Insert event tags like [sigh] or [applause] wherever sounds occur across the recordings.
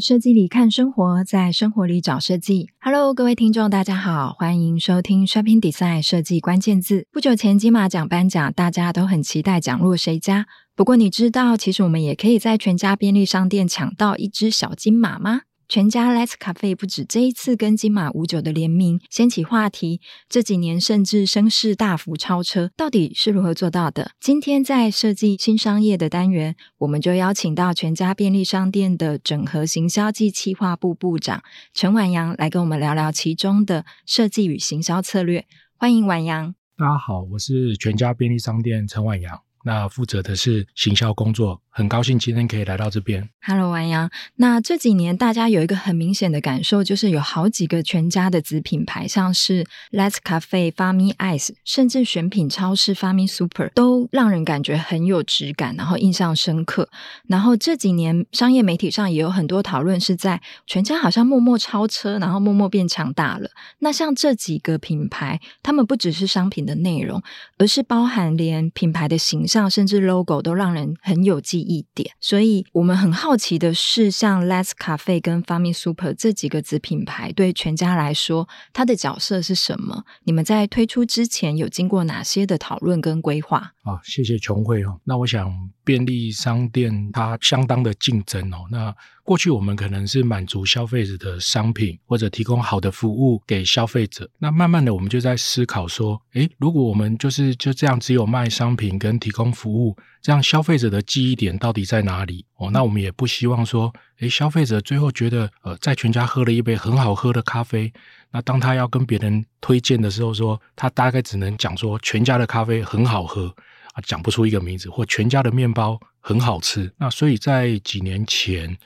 设计里看生活，在生活里找设计。Hello，各位听众，大家好，欢迎收听 Shopping Design 设计关键字。不久前金马奖颁奖，大家都很期待奖落谁家。不过你知道，其实我们也可以在全家便利商店抢到一只小金马吗？全家 Let's Cafe 不止这一次跟金马五九的联名掀起话题，这几年甚至声势大幅超车，到底是如何做到的？今天在设计新商业的单元，我们就邀请到全家便利商店的整合行销暨企划部部长陈婉阳来跟我们聊聊其中的设计与行销策略。欢迎婉阳。大家好，我是全家便利商店陈婉阳，那负责的是行销工作。很高兴今天可以来到这边。Hello，婉扬。那这几年大家有一个很明显的感受，就是有好几个全家的子品牌，像是 Let's Cafe、Fami Ice，甚至选品超市 Fami Super，都让人感觉很有质感，然后印象深刻。然后这几年商业媒体上也有很多讨论，是在全家好像默默超车，然后默默变强大了。那像这几个品牌，他们不只是商品的内容，而是包含连品牌的形象，甚至 logo 都让人很有记忆。一点，所以我们很好奇的是，像 Let's Cafe 跟 Fami Super 这几个子品牌，对全家来说，它的角色是什么？你们在推出之前有经过哪些的讨论跟规划？好，谢谢琼慧哦。那我想，便利商店它相当的竞争哦。那过去我们可能是满足消费者的商品，或者提供好的服务给消费者。那慢慢的，我们就在思考说，诶，如果我们就是就这样只有卖商品跟提供服务，这样消费者的记忆点到底在哪里？哦，那我们也不希望说，诶，消费者最后觉得，呃，在全家喝了一杯很好喝的咖啡，那当他要跟别人推荐的时候说，说他大概只能讲说全家的咖啡很好喝。啊，讲不出一个名字，或全家的面包很好吃。那所以在几年前，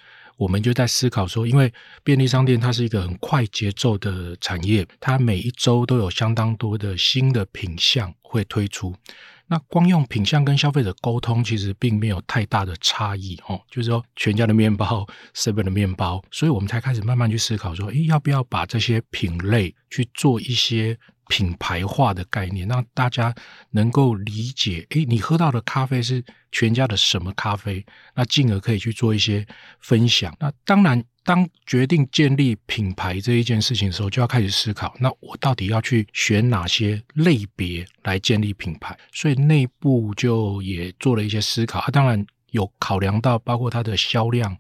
我们就在思考说，因为便利商店它是一个很快节奏的产业，它每一周都有相当多的新的品项会推出。那光用品项跟消费者沟通，其实并没有太大的差异哦。就是说，全家的面包，seven 的面包，所以我们才开始慢慢去思考说，诶，要不要把这些品类去做一些。品牌化的概念，让大家能够理解。诶，你喝到的咖啡是全家的什么咖啡？那进而可以去做一些分享。那当然，当决定建立品牌这一件事情的时候，就要开始思考：那我到底要去选哪些类别来建立品牌？所以内部就也做了一些思考。啊，当然有考量到包括它的销量、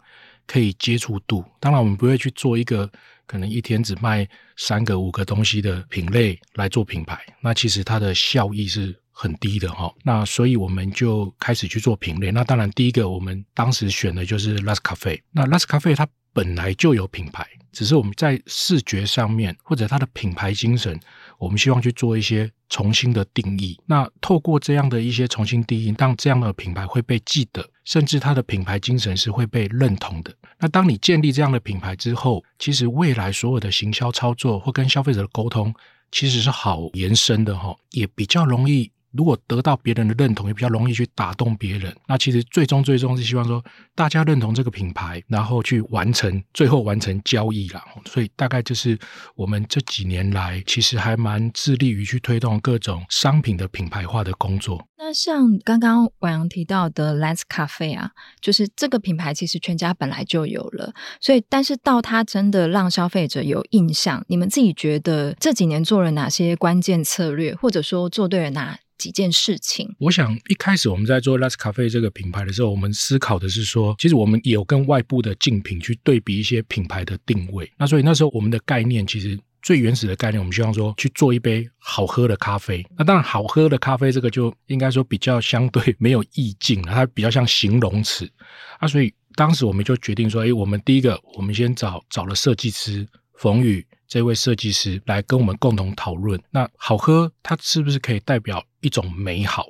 可以接触度。当然，我们不会去做一个。可能一天只卖三个五个东西的品类来做品牌，那其实它的效益是很低的哈。那所以我们就开始去做品类。那当然，第一个我们当时选的就是 Let's Cafe。那 Let's Cafe 它本来就有品牌，只是我们在视觉上面或者它的品牌精神，我们希望去做一些重新的定义。那透过这样的一些重新定义，让这样的品牌会被记得，甚至它的品牌精神是会被认同的。那当你建立这样的品牌之后，其实未来所有的行销操作或跟消费者的沟通，其实是好延伸的哈，也比较容易。如果得到别人的认同，也比较容易去打动别人。那其实最终最终是希望说，大家认同这个品牌，然后去完成最后完成交易啦。所以大概就是我们这几年来，其实还蛮致力于去推动各种商品的品牌化的工作。那像刚刚婉扬提到的 Let's Cafe 啊，就是这个品牌其实全家本来就有了，所以但是到它真的让消费者有印象，你们自己觉得这几年做了哪些关键策略，或者说做对了哪几件事情？我想一开始我们在做 Last Cafe 这个品牌的时候，我们思考的是说，其实我们有跟外部的竞品去对比一些品牌的定位。那所以那时候我们的概念其实。最原始的概念，我们希望说去做一杯好喝的咖啡。那当然，好喝的咖啡这个就应该说比较相对没有意境了，它比较像形容词啊。所以当时我们就决定说，诶，我们第一个，我们先找找了设计师冯宇这位设计师来跟我们共同讨论。那好喝，它是不是可以代表一种美好？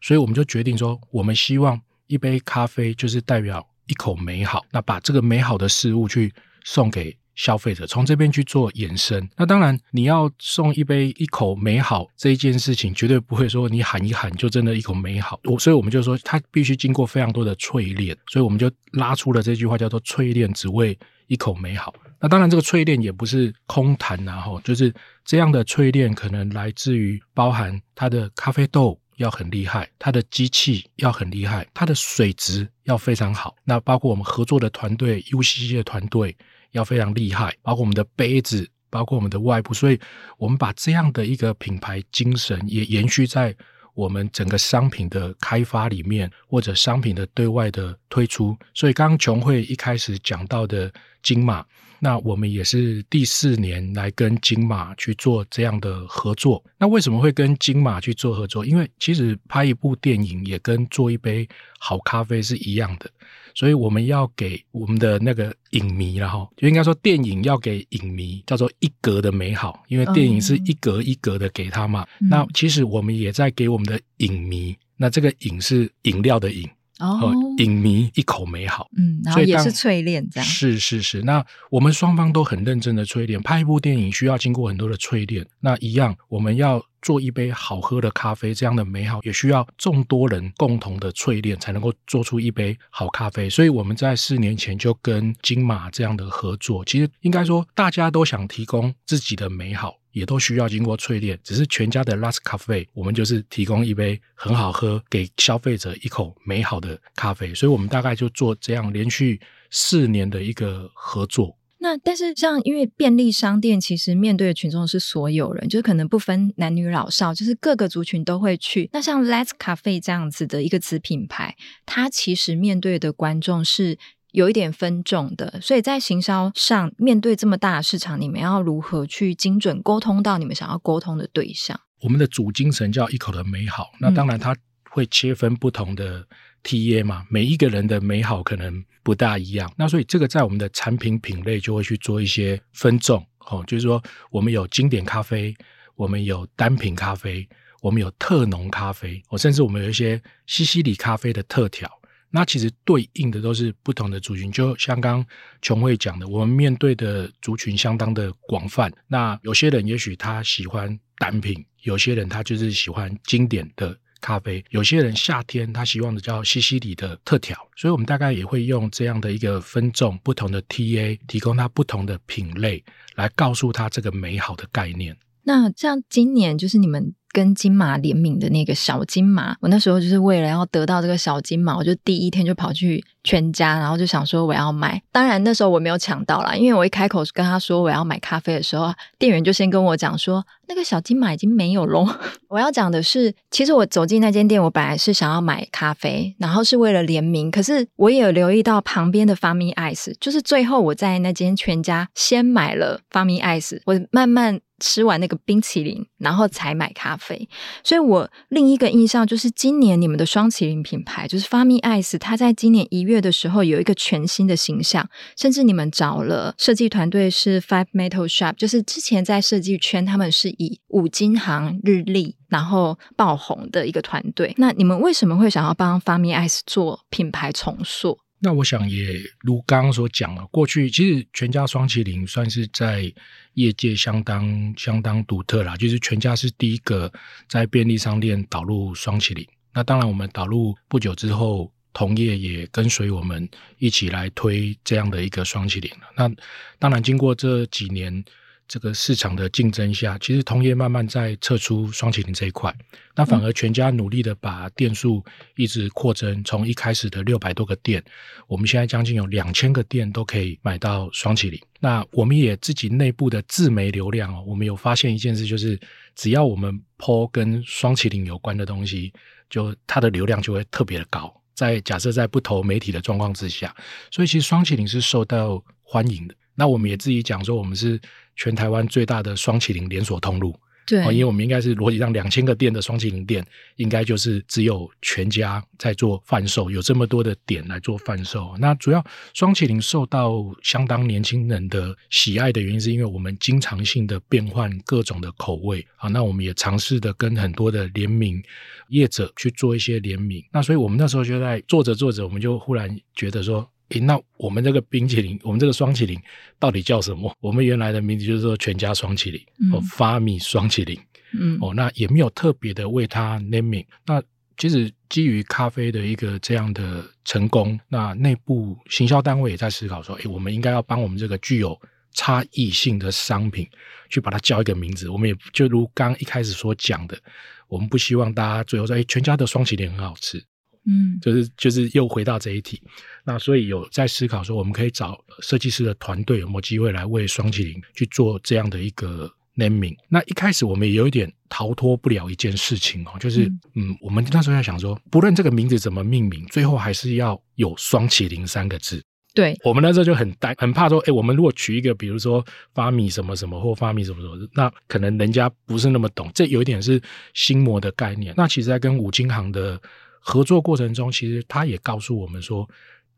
所以我们就决定说，我们希望一杯咖啡就是代表一口美好。那把这个美好的事物去送给。消费者从这边去做延伸，那当然你要送一杯一口美好这一件事情，绝对不会说你喊一喊就真的一口美好。我所以我们就说，它必须经过非常多的淬炼，所以我们就拉出了这句话，叫做“淬炼只为一口美好”。那当然，这个淬炼也不是空谈呐，吼，就是这样的淬炼可能来自于包含它的咖啡豆要很厉害，它的机器要很厉害，它的水质要非常好。那包括我们合作的团队，UCC 的团队要非常厉害，包括我们的杯子，包括我们的外部。所以，我们把这样的一个品牌精神也延续在我们整个商品的开发里面，或者商品的对外的推出。所以，刚刚琼慧一开始讲到的金马。那我们也是第四年来跟金马去做这样的合作。那为什么会跟金马去做合作？因为其实拍一部电影也跟做一杯好咖啡是一样的，所以我们要给我们的那个影迷，然后就应该说电影要给影迷叫做一格的美好，因为电影是一格一格的给他嘛。嗯、那其实我们也在给我们的影迷，那这个影是饮料的饮。哦，影迷一口美好，嗯，然后也是淬炼这样，是是是。那我们双方都很认真的淬炼，拍一部电影需要经过很多的淬炼。那一样，我们要做一杯好喝的咖啡，这样的美好也需要众多人共同的淬炼，才能够做出一杯好咖啡。所以我们在四年前就跟金马这样的合作，其实应该说大家都想提供自己的美好。也都需要经过淬炼，只是全家的 Last Cafe，我们就是提供一杯很好喝，给消费者一口美好的咖啡，所以我们大概就做这样连续四年的一个合作。那但是像因为便利商店其实面对的群众是所有人，就是可能不分男女老少，就是各个族群都会去。那像 Let's Cafe 这样子的一个子品牌，它其实面对的观众是。有一点分众的，所以在行销上面对这么大的市场，你们要如何去精准沟通到你们想要沟通的对象？我们的主精神叫一口的美好，那当然它会切分不同的 TA 嘛，每一个人的美好可能不大一样。那所以这个在我们的产品品类就会去做一些分众哦，就是说我们有经典咖啡，我们有单品咖啡，我们有特浓咖啡，哦，甚至我们有一些西西里咖啡的特调。那其实对应的都是不同的族群，就像刚琼慧讲的，我们面对的族群相当的广泛。那有些人也许他喜欢单品，有些人他就是喜欢经典的咖啡，有些人夏天他希望的叫西西里的特调。所以我们大概也会用这样的一个分众，不同的 TA，提供他不同的品类，来告诉他这个美好的概念。那像今年就是你们。跟金马联名的那个小金马，我那时候就是为了要得到这个小金马，我就第一天就跑去全家，然后就想说我要买。当然那时候我没有抢到啦，因为我一开口跟他说我要买咖啡的时候，店员就先跟我讲说那个小金马已经没有喽。[laughs] 我要讲的是，其实我走进那间店，我本来是想要买咖啡，然后是为了联名，可是我也有留意到旁边的 Fami Ice，就是最后我在那间全家先买了 Fami Ice，我慢慢。吃完那个冰淇淋，然后才买咖啡。所以我另一个印象就是，今年你们的双麒麟品牌就是 Fami Ice，它在今年一月月的时候有一个全新的形象，甚至你们找了设计团队是 Five Metal Shop，就是之前在设计圈他们是以五金行、日立然后爆红的一个团队。那你们为什么会想要帮 Fami Ice 做品牌重塑？那我想也如刚刚所讲了，过去其实全家双麒麟算是在业界相当相当独特啦，就是全家是第一个在便利商店导入双麒麟。那当然，我们导入不久之后，同业也跟随我们一起来推这样的一个双麒麟。那当然，经过这几年。这个市场的竞争下，其实同业慢慢在撤出双麒麟这一块，那反而全家努力的把店数一直扩增，从一开始的六百多个店，我们现在将近有两千个店都可以买到双麒麟。那我们也自己内部的自媒流量哦，我们有发现一件事，就是只要我们 po 跟双麒麟有关的东西，就它的流量就会特别的高。在假设在不投媒体的状况之下，所以其实双麒麟是受到欢迎的。那我们也自己讲说，我们是全台湾最大的双麒麟连锁通路。对，因为我们应该是逻辑上两千个店的双麒麟店，应该就是只有全家在做贩售，有这么多的点来做贩售。那主要双麒麟受到相当年轻人的喜爱的原因，是因为我们经常性的变换各种的口味啊。那我们也尝试的跟很多的联名业者去做一些联名。那所以我们那时候就在做着做着，我们就忽然觉得说。诶，那我们这个冰淇淋，我们这个双淇淋到底叫什么？我们原来的名字就是说全家双淇淋，嗯、哦，Fami 霜淇淋，嗯，哦，那也没有特别的为它 naming。那其实基于咖啡的一个这样的成功，那内部行销单位也在思考说，诶，我们应该要帮我们这个具有差异性的商品去把它叫一个名字。我们也就如刚一开始所讲的。我们不希望大家最后说，哎，全家的双淇淋很好吃。嗯，就是就是又回到这一题，那所以有在思考说，我们可以找设计师的团队有没有机会来为双麒麟去做这样的一个 naming。那一开始我们也有一点逃脱不了一件事情哦，就是嗯，嗯，我们那时候在想说，不论这个名字怎么命名，最后还是要有双麒麟三个字。对，我们那时候就很担很怕说，哎，我们如果取一个，比如说发米什么什么或发米什么什么，那可能人家不是那么懂。这有一点是心魔的概念。那其实，在跟五金行的。合作过程中，其实他也告诉我们说，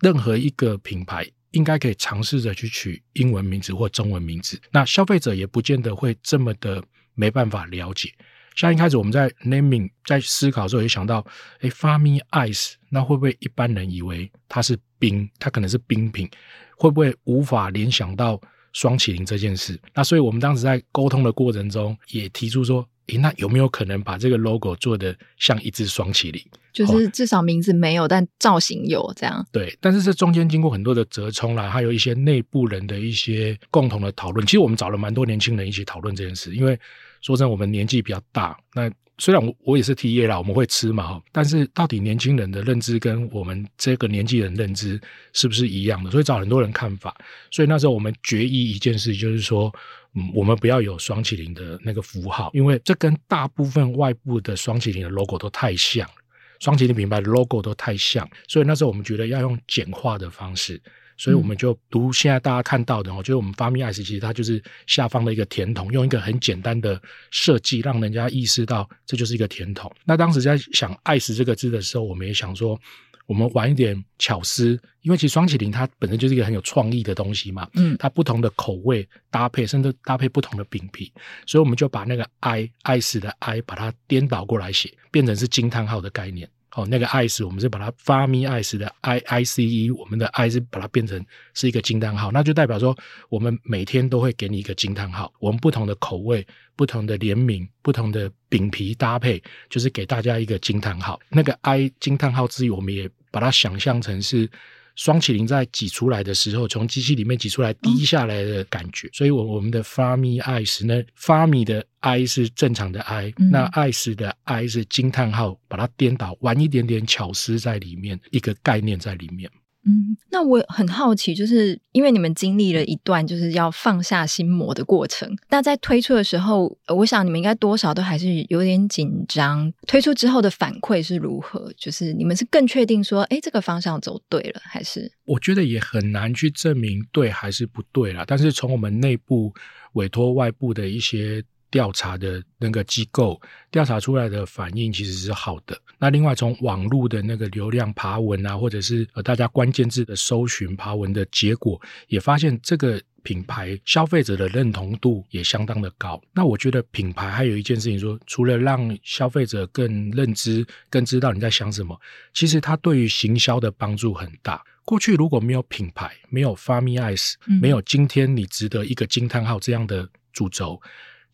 任何一个品牌应该可以尝试着去取英文名字或中文名字。那消费者也不见得会这么的没办法了解。像一开始我们在 naming 在思考的时候，也想到，哎，Farmy Ice，那会不会一般人以为它是冰，它可能是冰品，会不会无法联想到双麒麟这件事？那所以我们当时在沟通的过程中，也提出说。诶，那有没有可能把这个 logo 做得像一只双麒麟？就是至少名字没有，但造型有这样。对，但是这中间经过很多的折冲啦，还有一些内部人的一些共同的讨论。其实我们找了蛮多年轻人一起讨论这件事，因为说真的，我们年纪比较大。那虽然我我也是 TA 啦，我们会吃嘛，但是到底年轻人的认知跟我们这个年纪人认知是不是一样的？所以找很多人看法。所以那时候我们决议一件事，就是说。嗯，我们不要有双麒麟的那个符号，因为这跟大部分外部的双麒麟的 logo 都太像，双麒麟品牌的 logo 都太像，所以那时候我们觉得要用简化的方式，所以我们就读现在大家看到的哦，就是我们 Farmy Ice 其实它就是下方的一个甜筒，用一个很简单的设计，让人家意识到这就是一个甜筒。那当时在想 Ice 这个字的时候，我们也想说。我们玩一点巧思，因为其实双麒麟它本身就是一个很有创意的东西嘛，嗯，它不同的口味搭配，甚至搭配不同的饼皮，所以我们就把那个 i 爱死的 i 把它颠倒过来写，变成是惊叹号的概念。哦，那个 ice 我们是把它发咪 Ice 的 i i c e，我们的 i 是把它变成是一个惊叹号，那就代表说我们每天都会给你一个惊叹号，我们不同的口味、不同的联名、不同的饼皮搭配，就是给大家一个惊叹号。那个 i 惊叹号之余，我们也把它想象成是。霜淇淋在挤出来的时候，从机器里面挤出来滴下来的感觉，嗯、所以，我我们的 Farmy Ice 呢，Farmy 的 I 是正常的 I，、嗯、那 Ice 的 I 是惊叹号，把它颠倒，玩一点点巧思在里面，一个概念在里面。嗯，那我很好奇，就是因为你们经历了一段就是要放下心魔的过程，那在推出的时候，我想你们应该多少都还是有点紧张。推出之后的反馈是如何？就是你们是更确定说，哎，这个方向走对了，还是？我觉得也很难去证明对还是不对啦。但是从我们内部委托外部的一些。调查的那个机构调查出来的反应其实是好的。那另外从网络的那个流量爬文啊，或者是呃大家关键字的搜寻爬文的结果，也发现这个品牌消费者的认同度也相当的高。那我觉得品牌还有一件事情说，除了让消费者更认知、更知道你在想什么，其实它对于行销的帮助很大。过去如果没有品牌，没有 Farmy Ice，没有今天你值得一个惊叹号这样的主轴。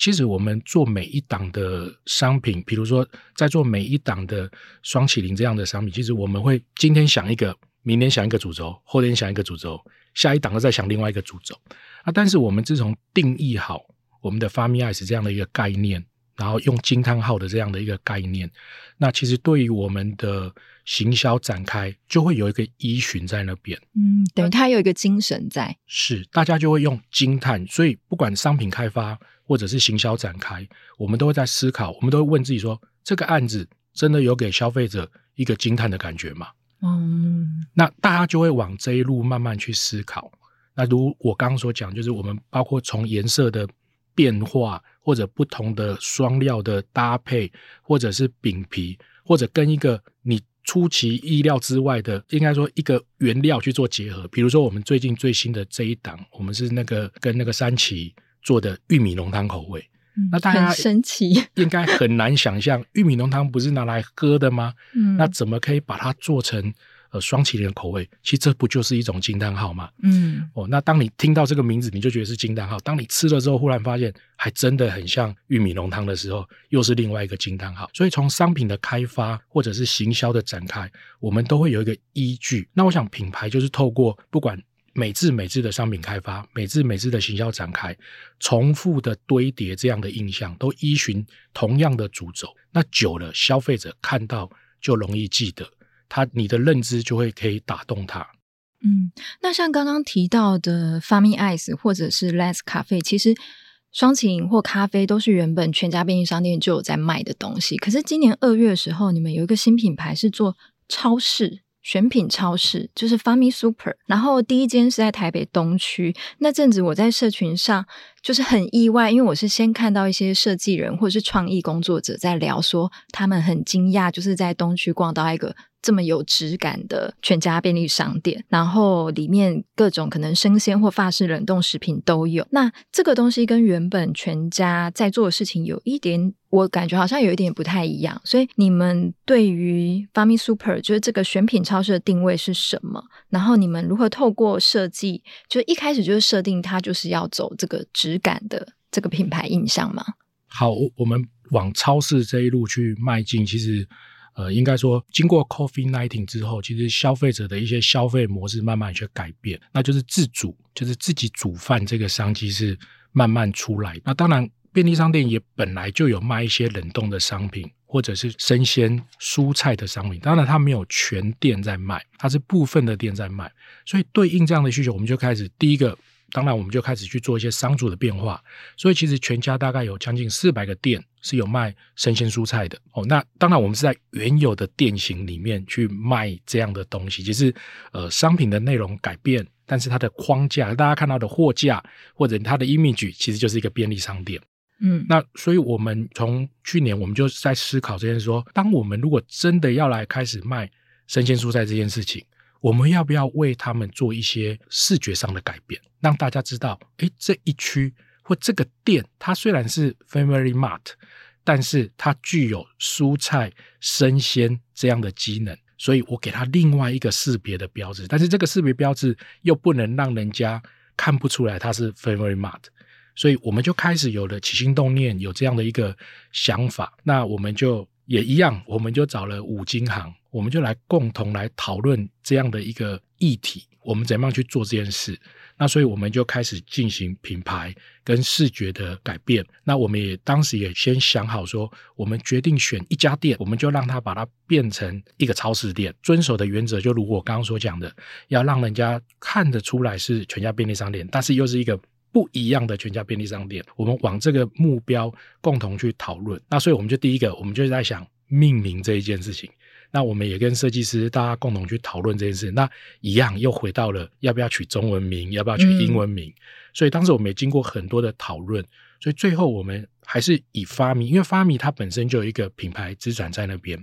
其实我们做每一档的商品，比如说在做每一档的双麒麟这样的商品，其实我们会今天想一个，明天想一个主轴，后天想一个主轴，下一档又再想另外一个主轴啊。但是我们自从定义好我们的 Farmy Ice 这样的一个概念，然后用惊叹号的这样的一个概念，那其实对于我们的行销展开，就会有一个依循在那边。嗯，等于它有一个精神在，是大家就会用惊叹，所以不管商品开发。或者是行销展开，我们都会在思考，我们都会问自己说：这个案子真的有给消费者一个惊叹的感觉吗？嗯，那大家就会往这一路慢慢去思考。那如我刚刚所讲，就是我们包括从颜色的变化，或者不同的双料的搭配，或者是饼皮，或者跟一个你出其意料之外的，应该说一个原料去做结合。比如说，我们最近最新的这一档，我们是那个跟那个三崎。做的玉米浓汤口味，嗯、那大家很神奇，[laughs] 应该很难想象，玉米浓汤不是拿来喝的吗？嗯，那怎么可以把它做成呃双麒麟的口味？其实这不就是一种惊叹号吗？嗯，哦，那当你听到这个名字，你就觉得是惊叹号；当你吃了之后，忽然发现还真的很像玉米浓汤的时候，又是另外一个惊叹号。所以从商品的开发或者是行销的展开，我们都会有一个依据。那我想品牌就是透过不管。每次每次的商品开发，每次每次的行销展开，重复的堆叠这样的印象，都依循同样的主轴，那久了，消费者看到就容易记得，他你的认知就会可以打动他。嗯，那像刚刚提到的 Fami Ice 或者是 Less 咖啡，其实双擎或咖啡都是原本全家便利商店就有在卖的东西。可是今年二月的时候，你们有一个新品牌是做超市选品超市，就是 Fami Super。然后第一间是在台北东区。那阵子我在社群上就是很意外，因为我是先看到一些设计人或者是创意工作者在聊说，他们很惊讶，就是在东区逛到一个。这么有质感的全家便利商店，然后里面各种可能生鲜或法式冷冻食品都有。那这个东西跟原本全家在做的事情有一点，我感觉好像有一点不太一样。所以你们对于 Fami Super 就是这个选品超市的定位是什么？然后你们如何透过设计，就一开始就是设定它就是要走这个质感的这个品牌印象吗？好，我们往超市这一路去迈进，其实。呃，应该说，经过 COVID-19 之后，其实消费者的一些消费模式慢慢去改变，那就是自主，就是自己煮饭这个商机是慢慢出来。那当然，便利商店也本来就有卖一些冷冻的商品，或者是生鲜蔬菜的商品。当然，它没有全店在卖，它是部分的店在卖。所以，对应这样的需求，我们就开始第一个。当然，我们就开始去做一些商组的变化，所以其实全家大概有将近四百个店是有卖生鲜蔬菜的哦。那当然，我们是在原有的店型里面去卖这样的东西，就是呃商品的内容改变，但是它的框架，大家看到的货架或者它的 image 其实就是一个便利商店。嗯，那所以我们从去年我们就在思考这件事，说当我们如果真的要来开始卖生鲜蔬菜这件事情。我们要不要为他们做一些视觉上的改变，让大家知道，诶，这一区或这个店，它虽然是 Family Mart，但是它具有蔬菜生鲜这样的机能，所以我给它另外一个识别的标志，但是这个识别标志又不能让人家看不出来它是 Family Mart，所以我们就开始有了起心动念，有这样的一个想法，那我们就也一样，我们就找了五金行。我们就来共同来讨论这样的一个议题，我们怎么样去做这件事？那所以我们就开始进行品牌跟视觉的改变。那我们也当时也先想好说，我们决定选一家店，我们就让它把它变成一个超市店。遵守的原则就如我刚刚所讲的，要让人家看得出来是全家便利商店，但是又是一个不一样的全家便利商店。我们往这个目标共同去讨论。那所以我们就第一个，我们就是在想命名这一件事情。那我们也跟设计师大家共同去讨论这件事，那一样又回到了要不要取中文名，要不要取英文名。所以当时我们也经过很多的讨论，所以最后我们还是以 Fami，因为 Fami 它本身就有一个品牌资产在那边。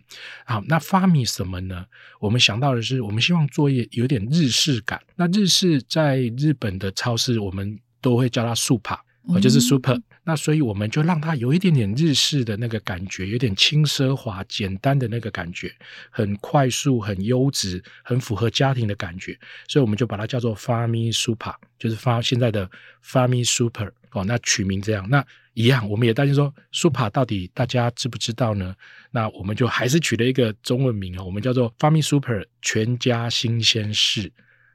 好，那 Fami 什么呢？我们想到的是，我们希望做业有点日式感。那日式在日本的超市，我们都会叫它 Super，就是 Super。嗯那所以我们就让它有一点点日式的那个感觉，有点轻奢华、简单的那个感觉，很快速、很优质、很符合家庭的感觉。所以我们就把它叫做 Fami Super，就是发现在的 Fami Super 哦。那取名这样，那一样，我们也担心说 Super 到底大家知不知道呢？那我们就还是取了一个中文名哦，我们叫做 Fami Super 全家新鲜市。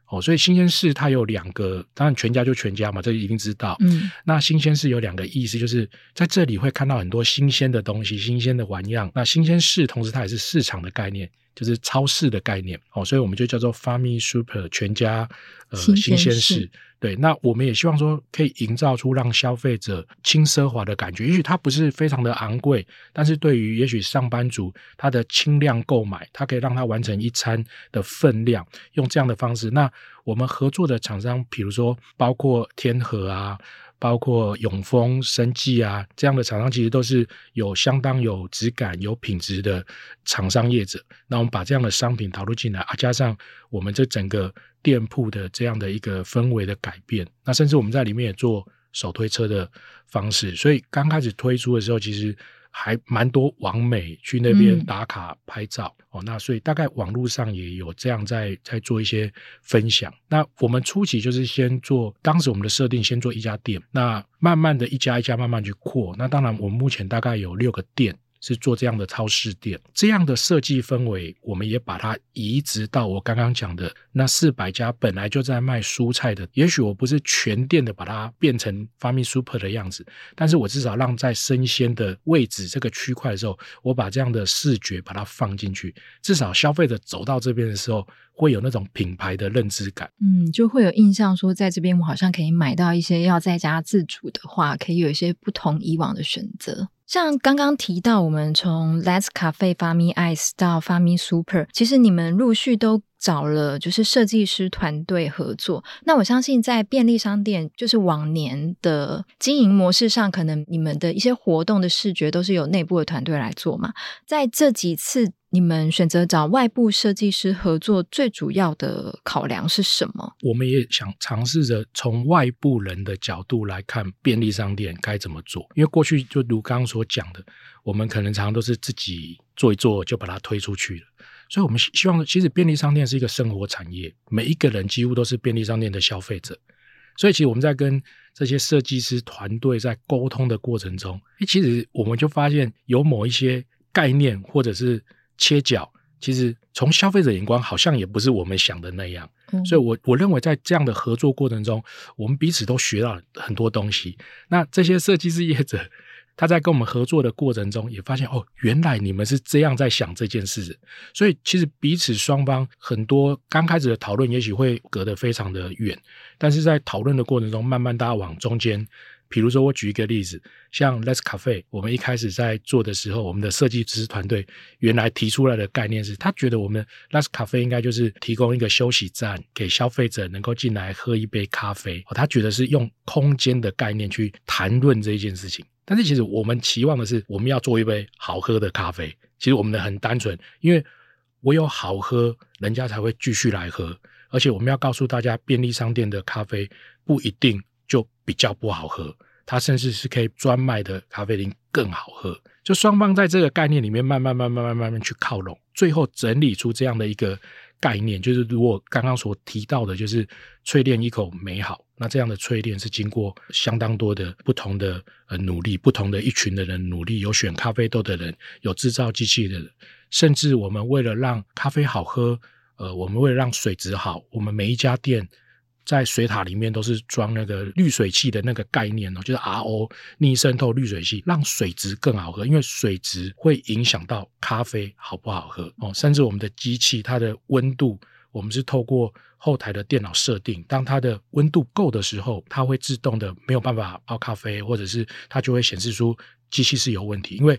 哦，所以新鲜事它有两个，当然全家就全家嘛，这一定知道。嗯，那新鲜事有两个意思，就是在这里会看到很多新鲜的东西、新鲜的玩样。那新鲜事同时它也是市场的概念，就是超市的概念。哦，所以我们就叫做 Fami Super 全家呃新鲜市。对，那我们也希望说可以营造出让消费者轻奢华的感觉。也许它不是非常的昂贵，但是对于也许上班族他的轻量购买，它可以让他完成一餐的分量，用这样的方式。那我们合作的厂商，比如说包括天河啊。包括永丰、生技啊这样的厂商，其实都是有相当有质感、有品质的厂商业者。那我们把这样的商品导入进来啊，加上我们这整个店铺的这样的一个氛围的改变，那甚至我们在里面也做手推车的方式。所以刚开始推出的时候，其实。还蛮多网美去那边打卡拍照、嗯、哦，那所以大概网络上也有这样在在做一些分享。那我们初期就是先做，当时我们的设定先做一家店，那慢慢的一家一家慢慢去扩。那当然，我们目前大概有六个店是做这样的超市店，这样的设计氛围，我们也把它移植到我刚刚讲的那四百家本来就在卖蔬菜的，也许我不是全店的把它变成 Fami Super 的样子，但是我至少让在生鲜的位置这个区块的时候，我把这样的视觉把它放进去，至少消费者走到这边的时候。会有那种品牌的认知感，嗯，就会有印象说，在这边我好像可以买到一些要在家自主的话，可以有一些不同以往的选择。像刚刚提到，我们从 Let's Cafe Fami Ice 到 Fami Super，其实你们陆续都找了就是设计师团队合作。那我相信在便利商店，就是往年的经营模式上，可能你们的一些活动的视觉都是由内部的团队来做嘛。在这几次。你们选择找外部设计师合作，最主要的考量是什么？我们也想尝试着从外部人的角度来看便利商店该怎么做。因为过去就如刚刚所讲的，我们可能常常都是自己做一做就把它推出去了。所以，我们希望其实便利商店是一个生活产业，每一个人几乎都是便利商店的消费者。所以，其实我们在跟这些设计师团队在沟通的过程中，其实我们就发现有某一些概念或者是。切角，其实从消费者眼光，好像也不是我们想的那样。嗯、所以我，我我认为在这样的合作过程中，我们彼此都学到很多东西。那这些设计师业者，他在跟我们合作的过程中，也发现哦，原来你们是这样在想这件事。所以，其实彼此双方很多刚开始的讨论，也许会隔得非常的远，但是在讨论的过程中，慢慢大家往中间。比如说，我举一个例子，像 Let's Cafe，我们一开始在做的时候，我们的设计师团队原来提出来的概念是，他觉得我们 Let's Cafe 应该就是提供一个休息站，给消费者能够进来喝一杯咖啡。他觉得是用空间的概念去谈论这一件事情。但是其实我们期望的是，我们要做一杯好喝的咖啡。其实我们的很单纯，因为唯有好喝，人家才会继续来喝。而且我们要告诉大家，便利商店的咖啡不一定。就比较不好喝，它甚至是可以专卖的咖啡厅更好喝。就双方在这个概念里面慢慢慢慢慢慢慢去靠拢，最后整理出这样的一个概念，就是如果刚刚所提到的，就是淬炼一口美好。那这样的淬炼是经过相当多的不同的呃努力，不同的一群的人努力，有选咖啡豆的人，有制造机器的人，甚至我们为了让咖啡好喝，呃，我们为了让水质好，我们每一家店。在水塔里面都是装那个滤水器的那个概念哦，就是 RO 逆渗透滤水器，让水质更好喝。因为水质会影响到咖啡好不好喝哦。甚至我们的机器它的温度，我们是透过后台的电脑设定，当它的温度够的时候，它会自动的没有办法泡咖啡，或者是它就会显示出机器是有问题。因为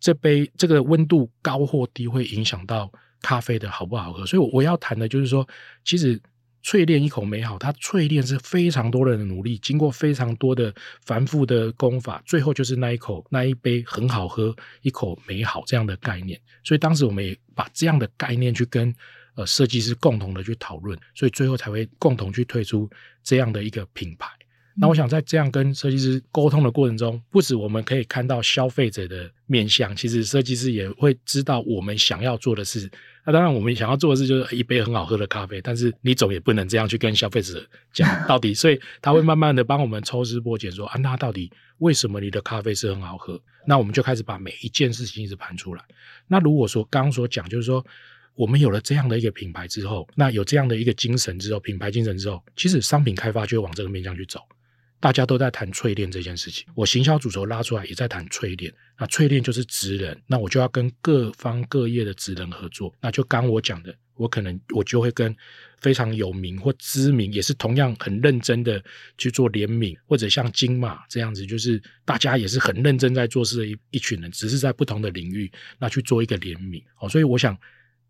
这杯这个温度高或低会影响到咖啡的好不好喝。所以我要谈的就是说，其实。淬炼一口美好，它淬炼是非常多人的努力，经过非常多的繁复的功法，最后就是那一口那一杯很好喝，一口美好这样的概念。所以当时我们也把这样的概念去跟呃设计师共同的去讨论，所以最后才会共同去推出这样的一个品牌。那我想在这样跟设计师沟通的过程中，不止我们可以看到消费者的面向，其实设计师也会知道我们想要做的事。那当然，我们想要做的事就是一杯很好喝的咖啡，但是你总也不能这样去跟消费者 [laughs] 讲到底，所以他会慢慢的帮我们抽丝剥茧，说啊，那到底为什么你的咖啡是很好喝？那我们就开始把每一件事情一直盘出来。那如果说刚刚所讲，就是说我们有了这样的一个品牌之后，那有这样的一个精神之后，品牌精神之后，其实商品开发就会往这个面向去走。大家都在谈淬炼这件事情，我行销主轴拉出来也在谈淬炼。那淬炼就是职人，那我就要跟各方各业的职人合作。那就刚我讲的，我可能我就会跟非常有名或知名，也是同样很认真的去做联名，或者像金马这样子，就是大家也是很认真在做事的一一群人，只是在不同的领域，那去做一个联名。哦，所以我想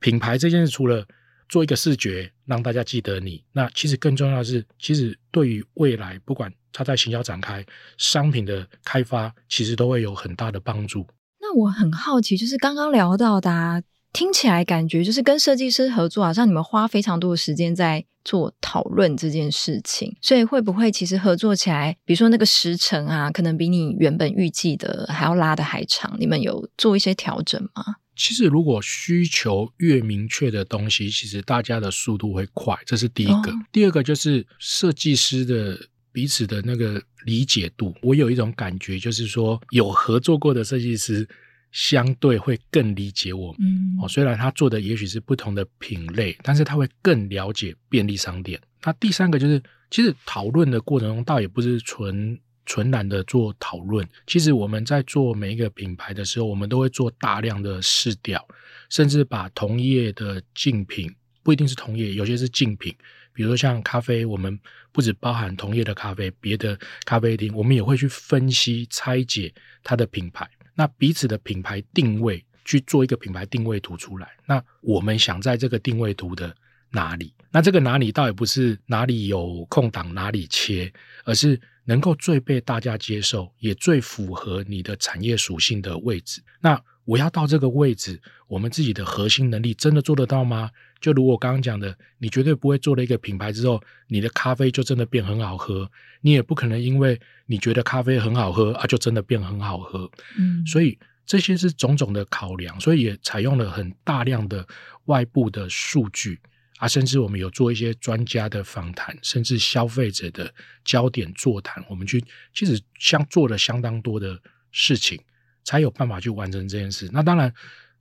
品牌这件事，除了做一个视觉让大家记得你，那其实更重要的是，其实对于未来不管。它在行销展开、商品的开发，其实都会有很大的帮助。那我很好奇，就是刚刚聊到的啊，听起来感觉就是跟设计师合作，好像你们花非常多的时间在做讨论这件事情。所以会不会其实合作起来，比如说那个时程啊，可能比你原本预计的还要拉得还长？你们有做一些调整吗？其实，如果需求越明确的东西，其实大家的速度会快，这是第一个。哦、第二个就是设计师的。彼此的那个理解度，我有一种感觉，就是说有合作过的设计师，相对会更理解我们。嗯，哦，虽然他做的也许是不同的品类，但是他会更了解便利商店。那第三个就是，其实讨论的过程中，倒也不是纯纯然的做讨论。其实我们在做每一个品牌的时候，我们都会做大量的试调，甚至把同业的竞品，不一定是同业，有些是竞品。比如说像咖啡，我们不只包含同业的咖啡，别的咖啡厅，我们也会去分析、拆解它的品牌，那彼此的品牌定位，去做一个品牌定位图出来。那我们想在这个定位图的哪里？那这个哪里倒也不是哪里有空档哪里切，而是能够最被大家接受，也最符合你的产业属性的位置。那我要到这个位置，我们自己的核心能力真的做得到吗？就如我刚刚讲的，你绝对不会做了一个品牌之后，你的咖啡就真的变很好喝。你也不可能因为你觉得咖啡很好喝啊，就真的变很好喝。嗯，所以这些是种种的考量，所以也采用了很大量的外部的数据啊，甚至我们有做一些专家的访谈，甚至消费者的焦点座谈，我们去其实相做了相当多的事情，才有办法去完成这件事。那当然，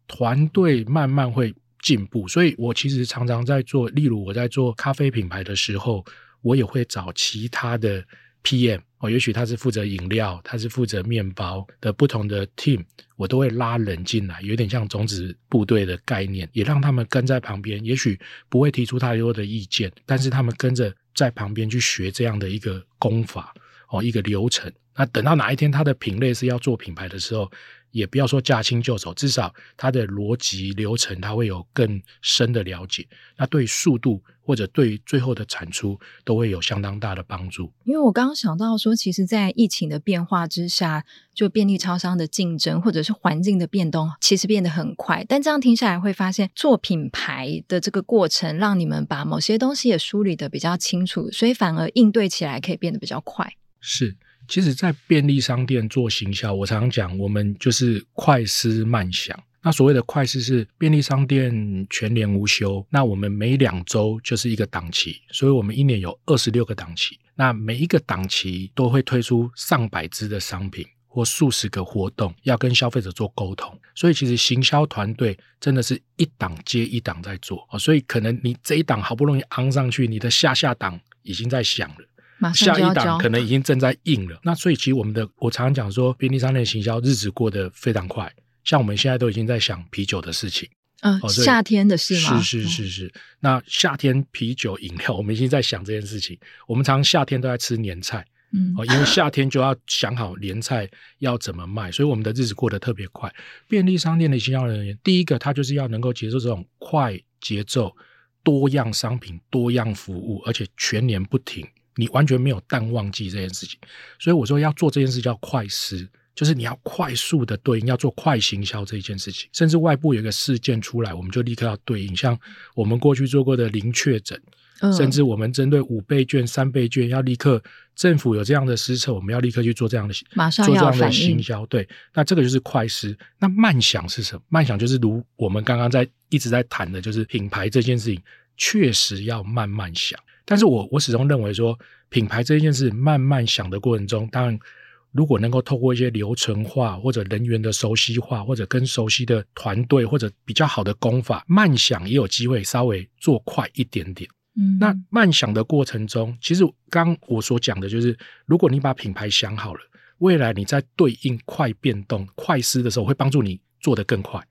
团队慢慢会。进步，所以我其实常常在做，例如我在做咖啡品牌的时候，我也会找其他的 PM 哦，也许他是负责饮料，他是负责面包的不同的 team，我都会拉人进来，有点像种子部队的概念，也让他们跟在旁边，也许不会提出太多的意见，但是他们跟着在旁边去学这样的一个功法哦，一个流程。那等到哪一天他的品类是要做品牌的时候，也不要说驾轻就熟，至少它的逻辑流程，它会有更深的了解。那对速度或者对最后的产出，都会有相当大的帮助。因为我刚刚想到说，其实，在疫情的变化之下，就便利超商的竞争或者是环境的变动，其实变得很快。但这样听下来，会发现做品牌的这个过程，让你们把某些东西也梳理的比较清楚，所以反而应对起来可以变得比较快。是。其实，在便利商店做行销，我常常讲，我们就是快思慢想。那所谓的快思是便利商店全年无休，那我们每两周就是一个档期，所以我们一年有二十六个档期。那每一个档期都会推出上百支的商品或数十个活动，要跟消费者做沟通。所以，其实行销团队真的是一档接一档在做。所以，可能你这一档好不容易昂上去，你的下下档已经在想了。下一档可能已经正在印了，那所以其实我们的我常常讲说，便利商店行销日子过得非常快，像我们现在都已经在想啤酒的事情，嗯、夏天的事吗？是是是是，嗯、那夏天啤酒饮料，我们已经在想这件事情。我们常常夏天都在吃年菜，嗯，哦，因为夏天就要想好年菜要怎么卖，所以我们的日子过得特别快。便利商店的行销人员，第一个他就是要能够接受这种快节奏、多样商品、多样服务，而且全年不停。你完全没有淡旺季这件事情，所以我说要做这件事叫快思，就是你要快速的对应，要做快行销这一件事情。甚至外部有一个事件出来，我们就立刻要对应。像我们过去做过的零确诊，嗯、甚至我们针对五倍券、三倍券，要立刻政府有这样的施策，我们要立刻去做这样的马上做这样的行销。对，那这个就是快思。那慢想是什么？慢想就是如我们刚刚在一直在谈的，就是品牌这件事情，确实要慢慢想。但是我我始终认为说，品牌这件事慢慢想的过程中，当然如果能够透过一些流程化或者人员的熟悉化，或者跟熟悉的团队或者比较好的功法，慢想也有机会稍微做快一点点。嗯，那慢想的过程中，其实刚我所讲的就是，如果你把品牌想好了，未来你在对应快变动、快思的时候，会帮助你做得更快。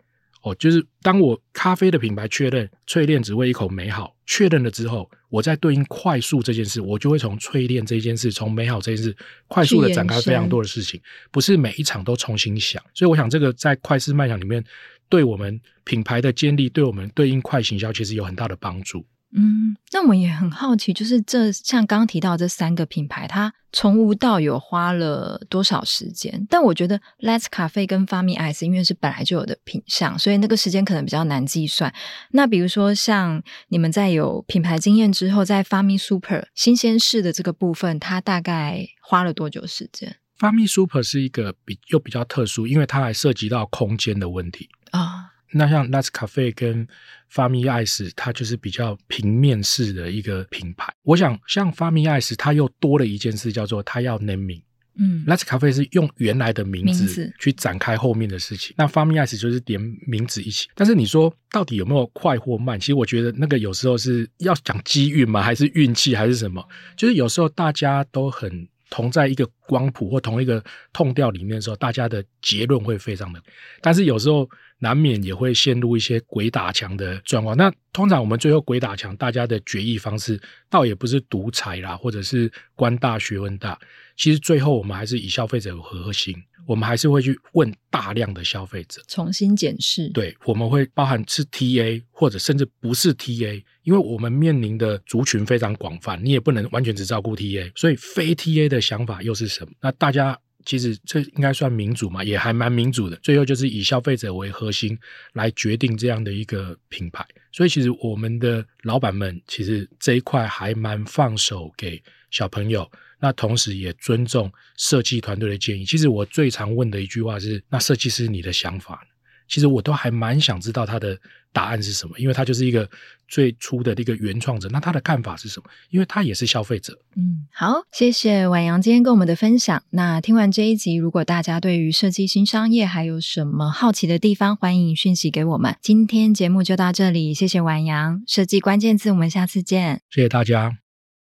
哦，就是当我咖啡的品牌确认淬炼只为一口美好，确认了之后，我在对应快速这件事，我就会从淬炼这件事，从美好这件事，快速的展开非常多的事情，不是每一场都重新想。所以我想，这个在快思慢想里面，对我们品牌的建立，对我们对应快行销，其实有很大的帮助。嗯，那我们也很好奇，就是这像刚刚提到这三个品牌，它从无到有花了多少时间？但我觉得 Let's Cafe 跟 Fami Ice 因为是本来就有的品相，所以那个时间可能比较难计算。那比如说像你们在有品牌经验之后，在 Fami Super 新鲜事的这个部分，它大概花了多久时间？Fami Super 是一个比又比较特殊，因为它还涉及到空间的问题啊。哦那像 Let's Cafe 跟 Fami Ice，它就是比较平面式的一个品牌。我想像 Fami Ice，它又多了一件事，叫做它要 naming。嗯，Let's Cafe 是用原来的名字，去展开后面的事情。那 FarmiEice 就是连名字一起。但是你说到底有没有快或慢？其实我觉得那个有时候是要讲机遇吗？还是运气？还是什么？就是有时候大家都很同在一个光谱或同一个痛调里面的时候，大家的结论会非常的。但是有时候。难免也会陷入一些鬼打墙的状况。那通常我们最后鬼打墙，大家的决议方式倒也不是独裁啦，或者是官大学问大。其实最后我们还是以消费者为核心，我们还是会去问大量的消费者，重新检视。对，我们会包含是 TA 或者甚至不是 TA，因为我们面临的族群非常广泛，你也不能完全只照顾 TA，所以非 TA 的想法又是什么？那大家。其实这应该算民主嘛，也还蛮民主的。最后就是以消费者为核心来决定这样的一个品牌，所以其实我们的老板们其实这一块还蛮放手给小朋友，那同时也尊重设计团队的建议。其实我最常问的一句话是：那设计师你的想法？其实我都还蛮想知道他的答案是什么，因为他就是一个最初的一个原创者。那他的看法是什么？因为他也是消费者。嗯，好，谢谢婉阳今天跟我们的分享。那听完这一集，如果大家对于设计新商业还有什么好奇的地方，欢迎讯息给我们。今天节目就到这里，谢谢婉阳。设计关键字，我们下次见。谢谢大家。